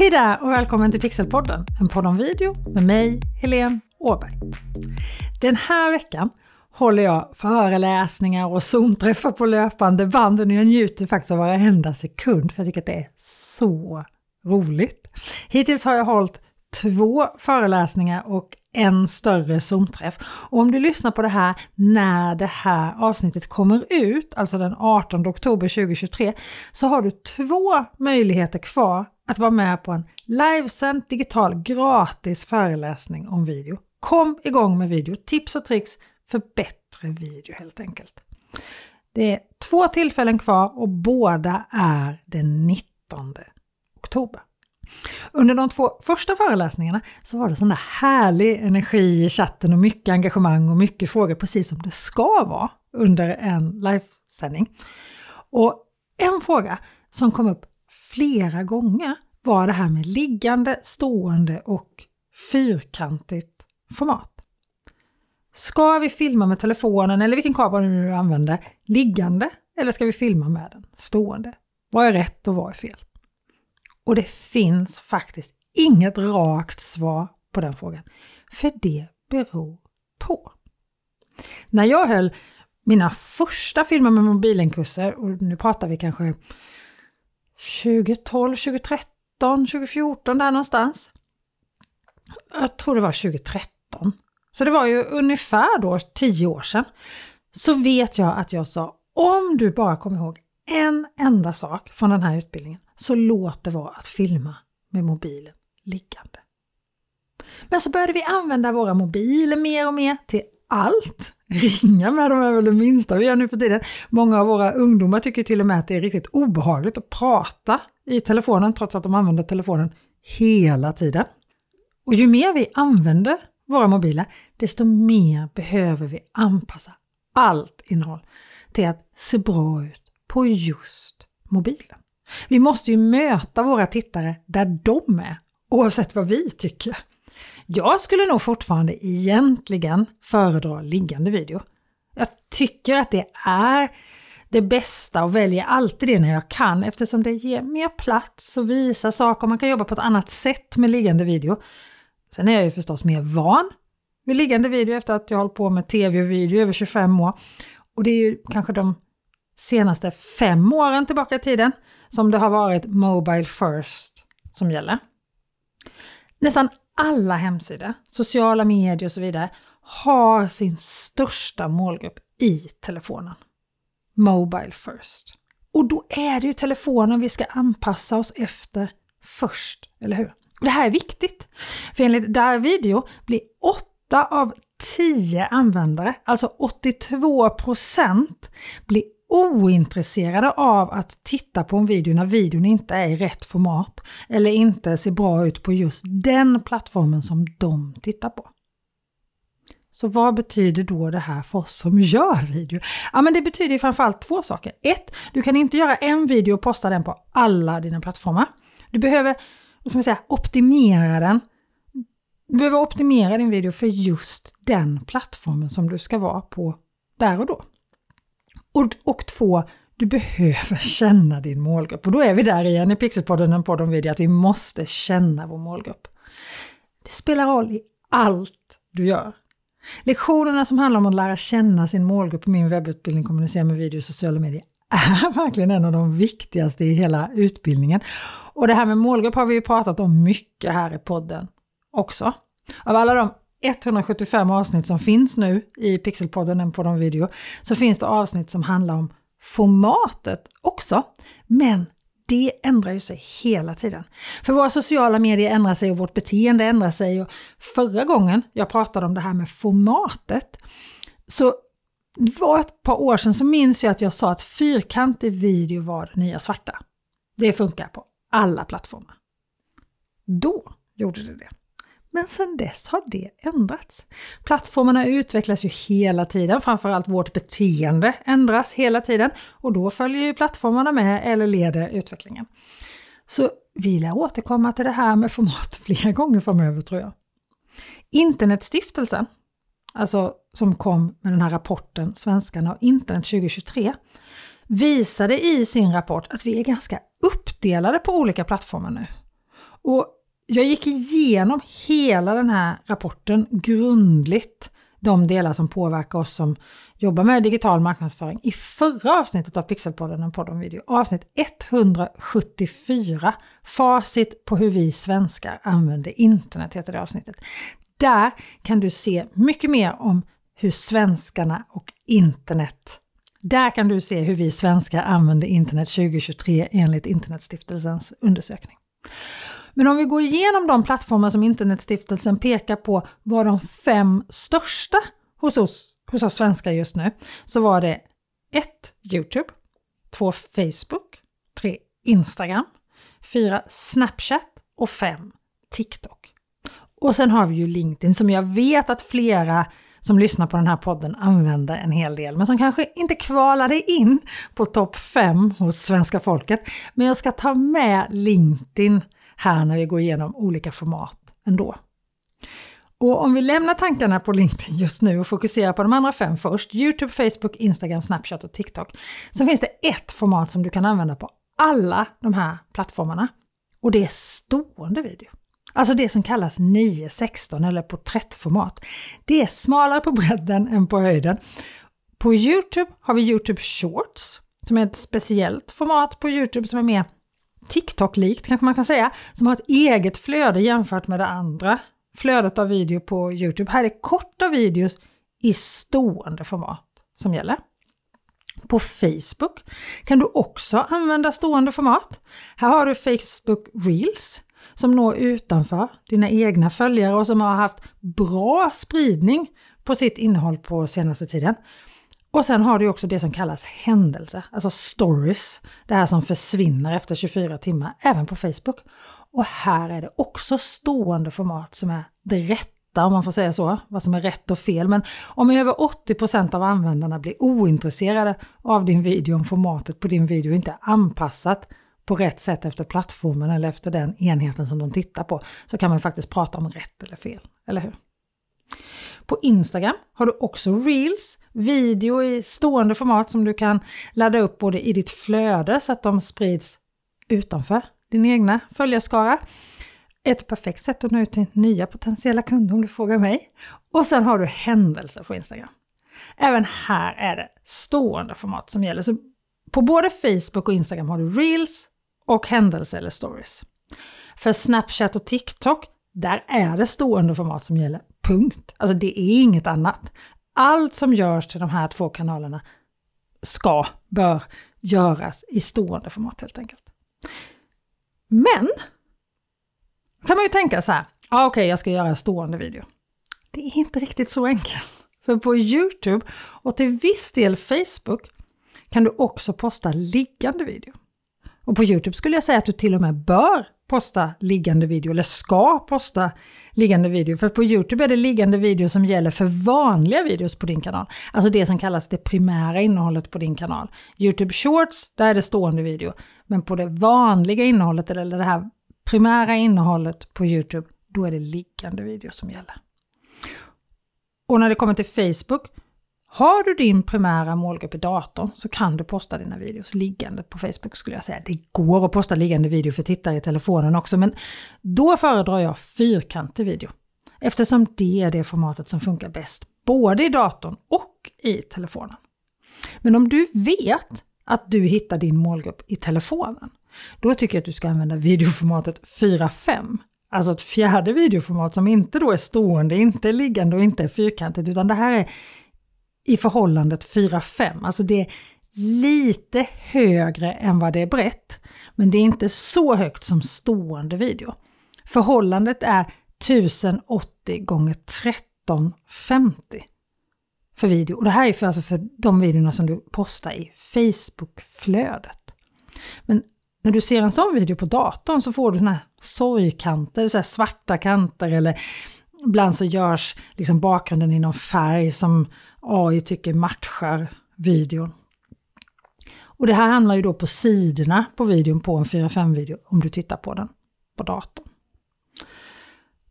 Hej där och välkommen till Pixelpodden, en podd om video med mig, Helene Åberg. Den här veckan håller jag föreläsningar och Zoom-träffar på löpande band och jag njuter faktiskt av varenda sekund för jag tycker att det är så roligt. Hittills har jag hållit två föreläsningar och en större Zoom-träff. Och om du lyssnar på det här när det här avsnittet kommer ut, alltså den 18 oktober 2023, så har du två möjligheter kvar att vara med på en livesänd digital gratis föreläsning om video. Kom igång med video, tips och tricks för bättre video helt enkelt. Det är två tillfällen kvar och båda är den 19 oktober. Under de två första föreläsningarna så var det sån där härlig energi i chatten och mycket engagemang och mycket frågor precis som det ska vara under en livesändning. Och en fråga som kom upp flera gånger var det här med liggande, stående och fyrkantigt format. Ska vi filma med telefonen eller vilken kamera du nu använder liggande eller ska vi filma med den stående? Vad är rätt och vad är fel? Och det finns faktiskt inget rakt svar på den frågan. För det beror på. När jag höll mina första filmer med mobilenkurser, och nu pratar vi kanske 2012, 2013, 2014 där någonstans. Jag tror det var 2013. Så det var ju ungefär då 10 år sedan. Så vet jag att jag sa om du bara kommer ihåg en enda sak från den här utbildningen så låt det vara att filma med mobilen liggande. Men så började vi använda våra mobiler mer och mer till allt. Ringa med dem är väl det minsta vi gör nu för tiden. Många av våra ungdomar tycker till och med att det är riktigt obehagligt att prata i telefonen trots att de använder telefonen hela tiden. Och ju mer vi använder våra mobiler, desto mer behöver vi anpassa allt innehåll till att se bra ut på just mobilen. Vi måste ju möta våra tittare där de är, oavsett vad vi tycker. Jag skulle nog fortfarande egentligen föredra liggande video. Jag tycker att det är det bästa och väljer alltid det när jag kan eftersom det ger mer plats och visar saker. Man kan jobba på ett annat sätt med liggande video. Sen är jag ju förstås mer van vid liggande video efter att jag hållit på med tv och video över 25 år. Och det är ju kanske de senaste fem åren tillbaka i tiden som det har varit Mobile First som gäller. Nästan alla hemsidor, sociala medier och så vidare har sin största målgrupp i telefonen. Mobile First. Och då är det ju telefonen vi ska anpassa oss efter först, eller hur? Det här är viktigt, för enligt Där Video blir 8 av 10 användare, alltså 82% blir ointresserade av att titta på en video när videon inte är i rätt format eller inte ser bra ut på just den plattformen som de tittar på. Så vad betyder då det här för oss som gör video? Ja, men det betyder framförallt två saker. Ett, du kan inte göra en video och posta den på alla dina plattformar. Du behöver vad ska man säga, optimera den. Du behöver optimera din video för just den plattformen som du ska vara på där och då. Och, och två, du behöver känna din målgrupp. Och då är vi där igen i Pixelpodden, en podd om video, att vi måste känna vår målgrupp. Det spelar roll i allt du gör. Lektionerna som handlar om att lära känna sin målgrupp på min webbutbildning Kommunicera med video och sociala medier är verkligen en av de viktigaste i hela utbildningen. Och det här med målgrupp har vi ju pratat om mycket här i podden också. Av alla de 175 avsnitt som finns nu i Pixelpodden, en podd om video, så finns det avsnitt som handlar om formatet också. Men det ändrar ju sig hela tiden. För våra sociala medier ändrar sig och vårt beteende ändrar sig. Och förra gången jag pratade om det här med formatet så det var ett par år sedan så minns jag att jag sa att fyrkantig video var det nya svarta. Det funkar på alla plattformar. Då gjorde det det. Men sedan dess har det ändrats. Plattformarna utvecklas ju hela tiden, framförallt vårt beteende ändras hela tiden och då följer ju plattformarna med eller leder utvecklingen. Så vi lär återkomma till det här med format flera gånger framöver tror jag. Internetstiftelsen, alltså som kom med den här rapporten Svenskarna och internet 2023, visade i sin rapport att vi är ganska uppdelade på olika plattformar nu. Och jag gick igenom hela den här rapporten grundligt, de delar som påverkar oss som jobbar med digital marknadsföring i förra avsnittet av Pixelpodden, en podd om video. Avsnitt 174, Facit på hur vi svenskar använder internet, heter det avsnittet. Där kan du se mycket mer om hur svenskarna och internet där kan du se hur vi svenskar använder internet 2023 enligt Internetstiftelsens undersökning. Men om vi går igenom de plattformar som Internetstiftelsen pekar på var de fem största hos oss, hos oss svenskar just nu, så var det 1. Youtube, 2. Facebook, 3. Instagram, 4. Snapchat och 5. TikTok. Och sen har vi ju LinkedIn som jag vet att flera som lyssnar på den här podden använder en hel del, men som kanske inte kvalade in på topp 5 hos svenska folket. Men jag ska ta med LinkedIn här när vi går igenom olika format ändå. Och om vi lämnar tankarna på LinkedIn just nu och fokuserar på de andra fem först, Youtube, Facebook, Instagram, Snapchat och TikTok, så finns det ett format som du kan använda på alla de här plattformarna. Och det är stående video. Alltså det som kallas 9-16 eller porträttformat. Det är smalare på bredden än på höjden. På Youtube har vi Youtube Shorts som är ett speciellt format på Youtube som är mer TikTok-likt kanske man kan säga, som har ett eget flöde jämfört med det andra flödet av video på Youtube. Här är korta videos i stående format som gäller. På Facebook kan du också använda stående format. Här har du Facebook Reels som når utanför dina egna följare och som har haft bra spridning på sitt innehåll på senaste tiden. Och sen har du också det som kallas händelse, alltså stories. Det här som försvinner efter 24 timmar, även på Facebook. Och här är det också stående format som är det rätta, om man får säga så, vad som är rätt och fel. Men om över 80% av användarna blir ointresserade av din video, om formatet på din video inte är anpassat på rätt sätt efter plattformen eller efter den enheten som de tittar på, så kan man faktiskt prata om rätt eller fel, eller hur? På Instagram har du också Reels, video i stående format som du kan ladda upp både i ditt flöde så att de sprids utanför din egna följarskara. Ett perfekt sätt att nå ut till nya potentiella kunder om du frågar mig. Och sen har du händelser på Instagram. Även här är det stående format som gäller. Så på både Facebook och Instagram har du Reels och händelser eller stories. För Snapchat och TikTok, där är det stående format som gäller. Punkt. Alltså det är inget annat. Allt som görs till de här två kanalerna ska, bör göras i stående format helt enkelt. Men, då kan man ju tänka så här, ah, okej okay, jag ska göra en stående video. Det är inte riktigt så enkelt. För på Youtube och till viss del Facebook kan du också posta liggande video. Och på Youtube skulle jag säga att du till och med bör posta liggande video eller ska posta liggande video. För på Youtube är det liggande video som gäller för vanliga videos på din kanal. Alltså det som kallas det primära innehållet på din kanal. Youtube Shorts, där är det stående video. Men på det vanliga innehållet eller det här primära innehållet på Youtube, då är det liggande video som gäller. Och när det kommer till Facebook har du din primära målgrupp i datorn så kan du posta dina videos liggande på Facebook skulle jag säga. Det går att posta liggande video för tittare i telefonen också men då föredrar jag fyrkantig video. Eftersom det är det formatet som funkar bäst både i datorn och i telefonen. Men om du vet att du hittar din målgrupp i telefonen, då tycker jag att du ska använda videoformatet 4.5. Alltså ett fjärde videoformat som inte då är stående, inte är liggande och inte är fyrkantigt utan det här är i förhållandet 4-5. Alltså det är lite högre än vad det är brett, men det är inte så högt som stående video. Förhållandet är 1080 gånger 1350 för video. Och det här är för, alltså för de videorna som du postar i Facebook-flödet. Men när du ser en sån video på datorn så får du såna här sorgkanter, så här svarta kanter eller ibland så görs liksom bakgrunden i någon färg som AI tycker matchar videon. Och det här handlar ju då på sidorna på videon på en 4-5 video om du tittar på den på datorn.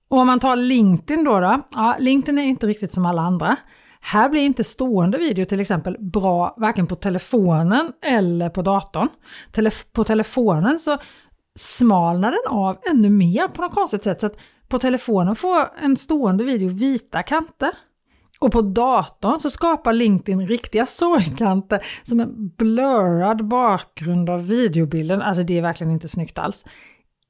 Och om man tar LinkedIn då, då ja, LinkedIn är inte riktigt som alla andra. Här blir inte stående video till exempel bra varken på telefonen eller på datorn. Telef på telefonen så smalnar den av ännu mer på något konstigt sätt. Så att på telefonen får en stående video vita kanter. Och på datorn så skapar LinkedIn riktiga sorgkanter som en blurrad bakgrund av videobilden. Alltså det är verkligen inte snyggt alls.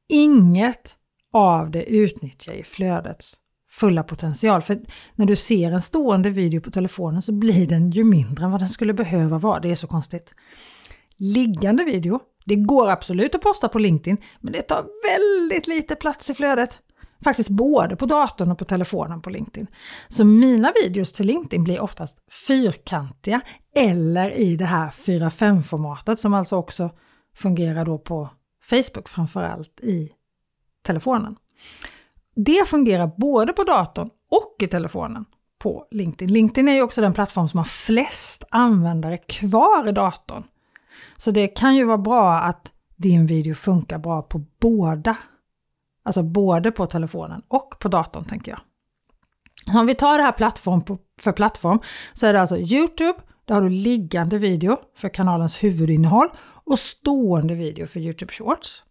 Inget av det utnyttjar ju flödets fulla potential. För när du ser en stående video på telefonen så blir den ju mindre än vad den skulle behöva vara. Det är så konstigt. Liggande video, det går absolut att posta på LinkedIn, men det tar väldigt lite plats i flödet. Faktiskt både på datorn och på telefonen på LinkedIn. Så mina videos till LinkedIn blir oftast fyrkantiga eller i det här 4-5 formatet som alltså också fungerar då på Facebook framförallt i telefonen. Det fungerar både på datorn och i telefonen på LinkedIn. LinkedIn är ju också den plattform som har flest användare kvar i datorn. Så det kan ju vara bra att din video funkar bra på båda. Alltså både på telefonen och på datorn tänker jag. Om vi tar det här plattform för plattform så är det alltså Youtube, där har du liggande video för kanalens huvudinnehåll och stående video för Youtube Shorts.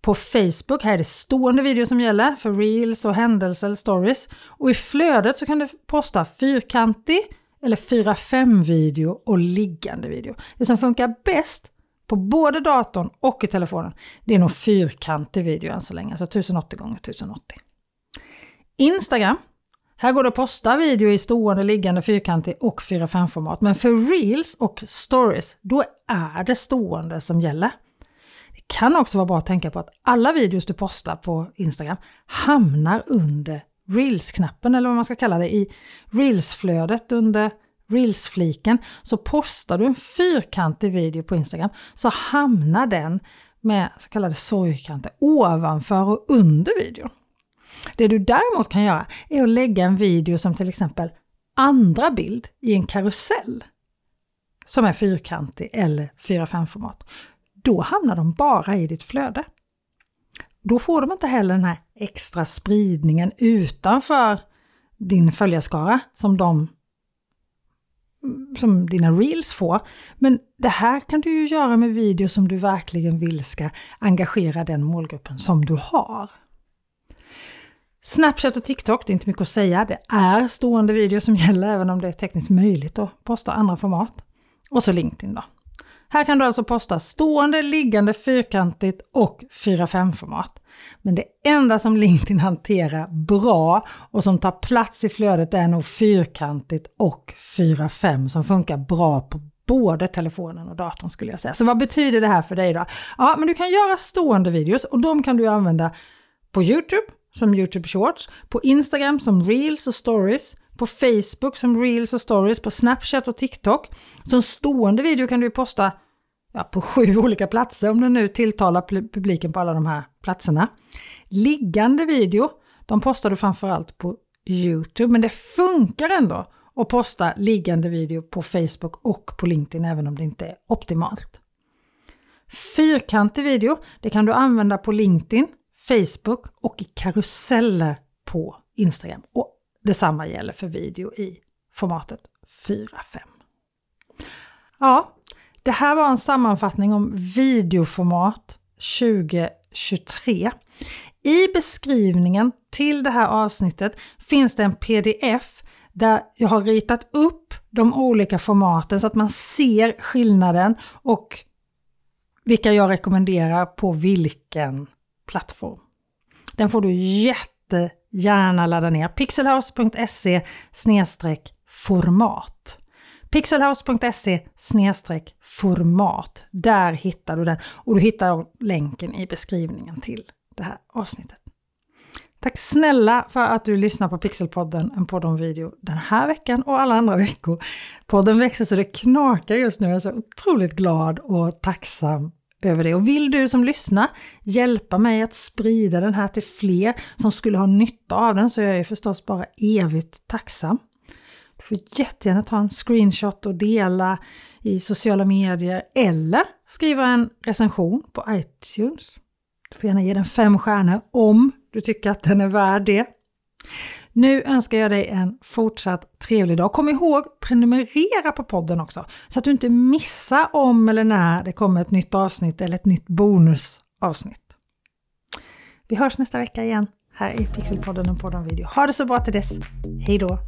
På Facebook här är det stående video som gäller för reels och händelser stories. Och i flödet så kan du posta fyrkantig eller 4-5 video och liggande video. Det som funkar bäst på både datorn och i telefonen, det är nog fyrkantig video än så länge, alltså 1080 x 1080. Instagram, här går det att posta video i stående, liggande, fyrkantig och 4-5-format. Men för Reels och Stories, då är det stående som gäller. Det kan också vara bra att tänka på att alla videos du postar på Instagram hamnar under Reels-knappen eller vad man ska kalla det i Reels-flödet under Reels-fliken. Så postar du en fyrkantig video på Instagram så hamnar den med så kallade sorgkanter ovanför och under videon. Det du däremot kan göra är att lägga en video som till exempel andra bild i en karusell som är fyrkantig eller 4-5-format då hamnar de bara i ditt flöde. Då får de inte heller den här extra spridningen utanför din följarskara som de som dina reels får. Men det här kan du ju göra med videos som du verkligen vill ska engagera den målgruppen som du har. Snapchat och TikTok, det är inte mycket att säga. Det är stående videos som gäller även om det är tekniskt möjligt att posta andra format. Och så LinkedIn då. Här kan du alltså posta stående, liggande, fyrkantigt och 4-5-format. Men det enda som LinkedIn hanterar bra och som tar plats i flödet är nog fyrkantigt och 4-5 som funkar bra på både telefonen och datorn skulle jag säga. Så vad betyder det här för dig då? Ja, men du kan göra stående videos och de kan du använda på Youtube som Youtube Shorts, på Instagram som Reels och Stories, på Facebook som Reels och Stories, på Snapchat och TikTok. Som stående video kan du posta ja, på sju olika platser om du nu tilltalar publiken på alla de här platserna. Liggande video, de postar du framförallt på Youtube, men det funkar ändå att posta liggande video på Facebook och på LinkedIn även om det inte är optimalt. Fyrkantig video, det kan du använda på LinkedIn, Facebook och i karuseller på Instagram. Och Detsamma gäller för video i formatet 4.5. Ja, det här var en sammanfattning om videoformat 2023. I beskrivningen till det här avsnittet finns det en pdf där jag har ritat upp de olika formaten så att man ser skillnaden och vilka jag rekommenderar på vilken plattform. Den får du jätte gärna ladda ner pixelhouse.se format. Pixelhouse.se format. Där hittar du den och du hittar länken i beskrivningen till det här avsnittet. Tack snälla för att du lyssnar på Pixelpodden, en podd om video den här veckan och alla andra veckor. Podden växer så det knakar just nu. Jag är så otroligt glad och tacksam över det. Och vill du som lyssnar hjälpa mig att sprida den här till fler som skulle ha nytta av den så är jag förstås bara evigt tacksam. Du får jättegärna ta en screenshot och dela i sociala medier eller skriva en recension på iTunes. Du får gärna ge den fem stjärnor om du tycker att den är värd det. Nu önskar jag dig en fortsatt trevlig dag. Kom ihåg, prenumerera på podden också så att du inte missar om eller när det kommer ett nytt avsnitt eller ett nytt bonusavsnitt. Vi hörs nästa vecka igen här i Pixelpodden och Podden video. Ha det så bra till dess. Hej då!